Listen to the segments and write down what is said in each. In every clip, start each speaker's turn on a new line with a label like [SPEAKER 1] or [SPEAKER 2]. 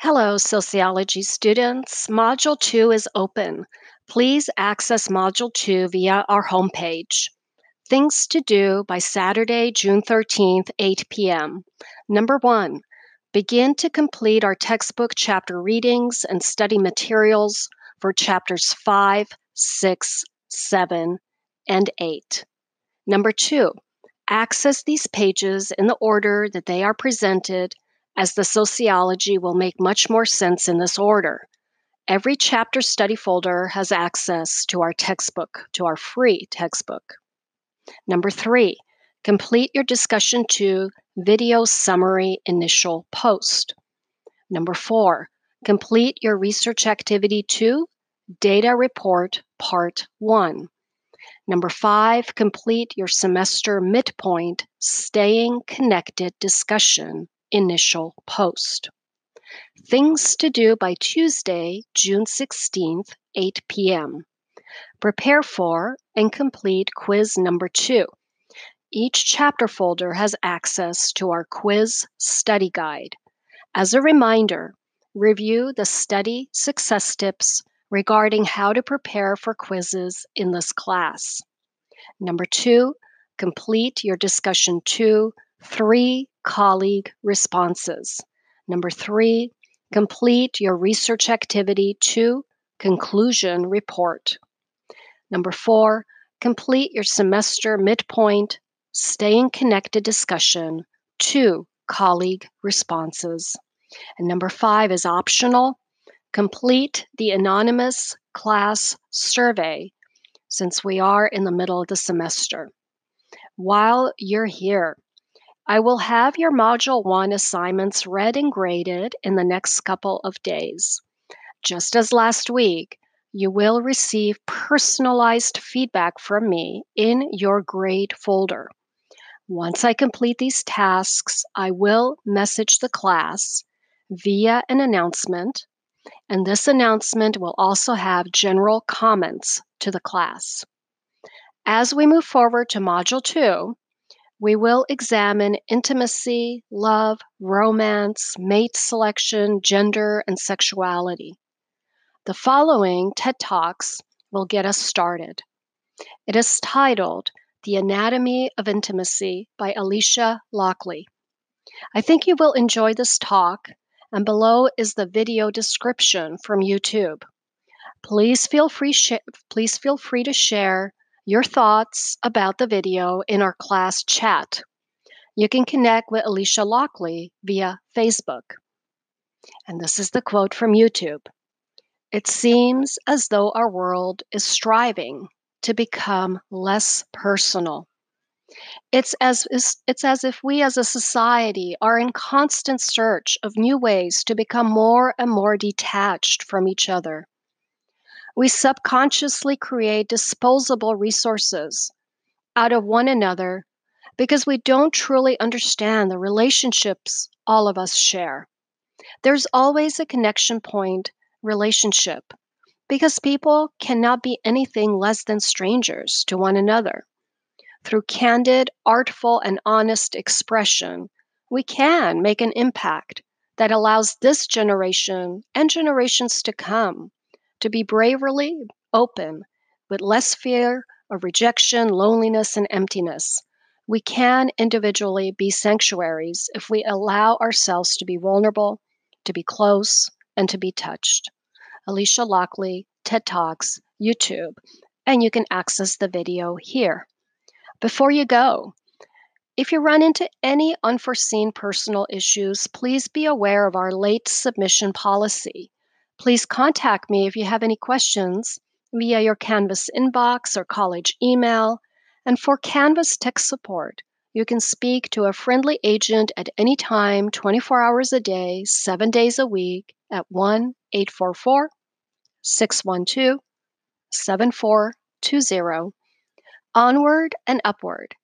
[SPEAKER 1] Hello, sociology students. Module 2 is open. Please access Module 2 via our homepage. Things to do by Saturday, June 13th, 8 p.m. Number one, begin to complete our textbook chapter readings and study materials for chapters 5, 6, 7, and 8. Number two, access these pages in the order that they are presented as the sociology will make much more sense in this order. Every chapter study folder has access to our textbook, to our free textbook. Number three, complete your discussion two video summary initial post. Number four, complete your research activity two data report part one. Number five, complete your semester midpoint staying connected discussion initial post. Things to do by Tuesday, June 16th, 8 p.m. Prepare for and complete quiz number two. Each chapter folder has access to our quiz study guide. As a reminder, review the study success tips regarding how to prepare for quizzes in this class. Number two, complete your discussion two, three colleague responses. Number three, complete your research activity two, conclusion report. Number four, complete your semester midpoint staying connected discussion two, colleague responses. And number five is optional. Complete the anonymous class survey since we are in the middle of the semester. While you're here, I will have your Module 1 assignments read and graded in the next couple of days. Just as last week, you will receive personalized feedback from me in your grade folder. Once I complete these tasks, I will message the class via an announcement, and this announcement will also have general comments to the class. As we move forward to Module 2, we will examine intimacy, love, romance, mate selection, gender, and sexuality. The following TED Talks will get us started. It is titled The Anatomy of Intimacy by Alicia Lockley. I think you will enjoy this talk, and below is the video description from YouTube. Please feel free, sh- please feel free to share your thoughts about the video in our class chat. You can connect with Alicia Lockley via Facebook. And this is the quote from YouTube It seems as though our world is striving to become less personal. It's as, it's as if we as a society are in constant search of new ways to become more and more detached from each other we subconsciously create disposable resources out of one another because we don't truly understand the relationships all of us share. There's always a connection point relationship because people cannot be anything less than strangers to one another. Through candid, artful, and honest expression, we can make an impact that allows this generation and generations to come to be bravely open with less fear of rejection, loneliness, and emptiness. We can individually be sanctuaries if we allow ourselves to be vulnerable, to be close, and to be touched. Alicia Lockley, TED Talks, YouTube, and you can access the video here. Before you go, if you run into any unforeseen personal issues, please be aware of our late submission policy. Please contact me if you have any questions via your Canvas inbox or college email. And for Canvas tech support, you can speak to a friendly agent at any time, 24 hours a day, seven days a week at 1 844 612 7420. Onward and upward.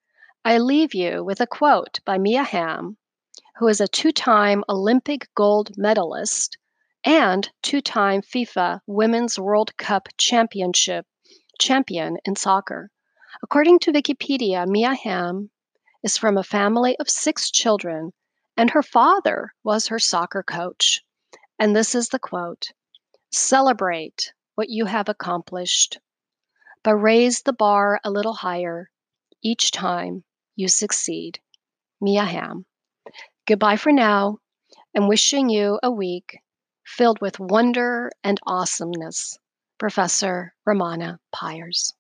[SPEAKER 1] I leave you with a quote by Mia Hamm, who is a two time Olympic gold medalist and two-time FIFA Women's World Cup Championship champion in soccer. According to Wikipedia, Mia Hamm is from a family of six children, and her father was her soccer coach. And this is the quote Celebrate what you have accomplished, but raise the bar a little higher each time you succeed. Mia Hamm. Goodbye for now, and wishing you a week filled with wonder and awesomeness. Professor Romana Pyers.